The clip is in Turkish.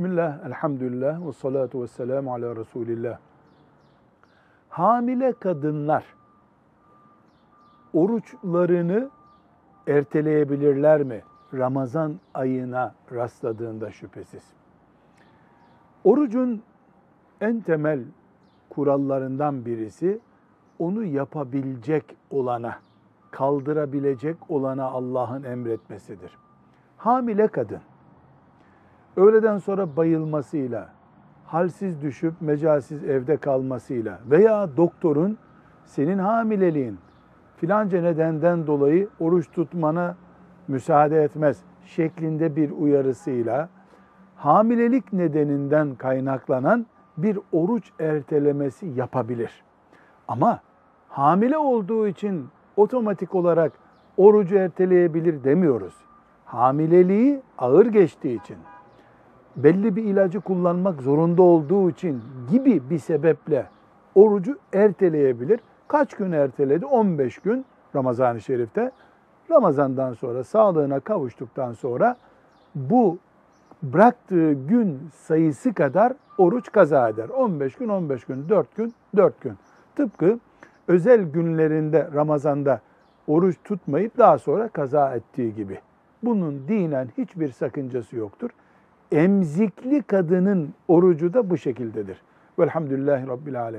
Bismillah, elhamdülillah ve salatu ve selamu ala Resulillah. Hamile kadınlar oruçlarını erteleyebilirler mi? Ramazan ayına rastladığında şüphesiz. Orucun en temel kurallarından birisi onu yapabilecek olana, kaldırabilecek olana Allah'ın emretmesidir. Hamile kadın öğleden sonra bayılmasıyla, halsiz düşüp mecalsiz evde kalmasıyla veya doktorun senin hamileliğin filanca nedenden dolayı oruç tutmana müsaade etmez şeklinde bir uyarısıyla hamilelik nedeninden kaynaklanan bir oruç ertelemesi yapabilir. Ama hamile olduğu için otomatik olarak orucu erteleyebilir demiyoruz. Hamileliği ağır geçtiği için, belli bir ilacı kullanmak zorunda olduğu için gibi bir sebeple orucu erteleyebilir. Kaç gün erteledi? 15 gün Ramazan-ı Şerif'te. Ramazan'dan sonra sağlığına kavuştuktan sonra bu bıraktığı gün sayısı kadar oruç kaza eder. 15 gün, 15 gün, 4 gün, 4 gün. Tıpkı özel günlerinde Ramazan'da oruç tutmayıp daha sonra kaza ettiği gibi. Bunun dinen hiçbir sakıncası yoktur. Emzikli kadının orucu da bu şekildedir. Velhamdülillahi Rabbil Alemin.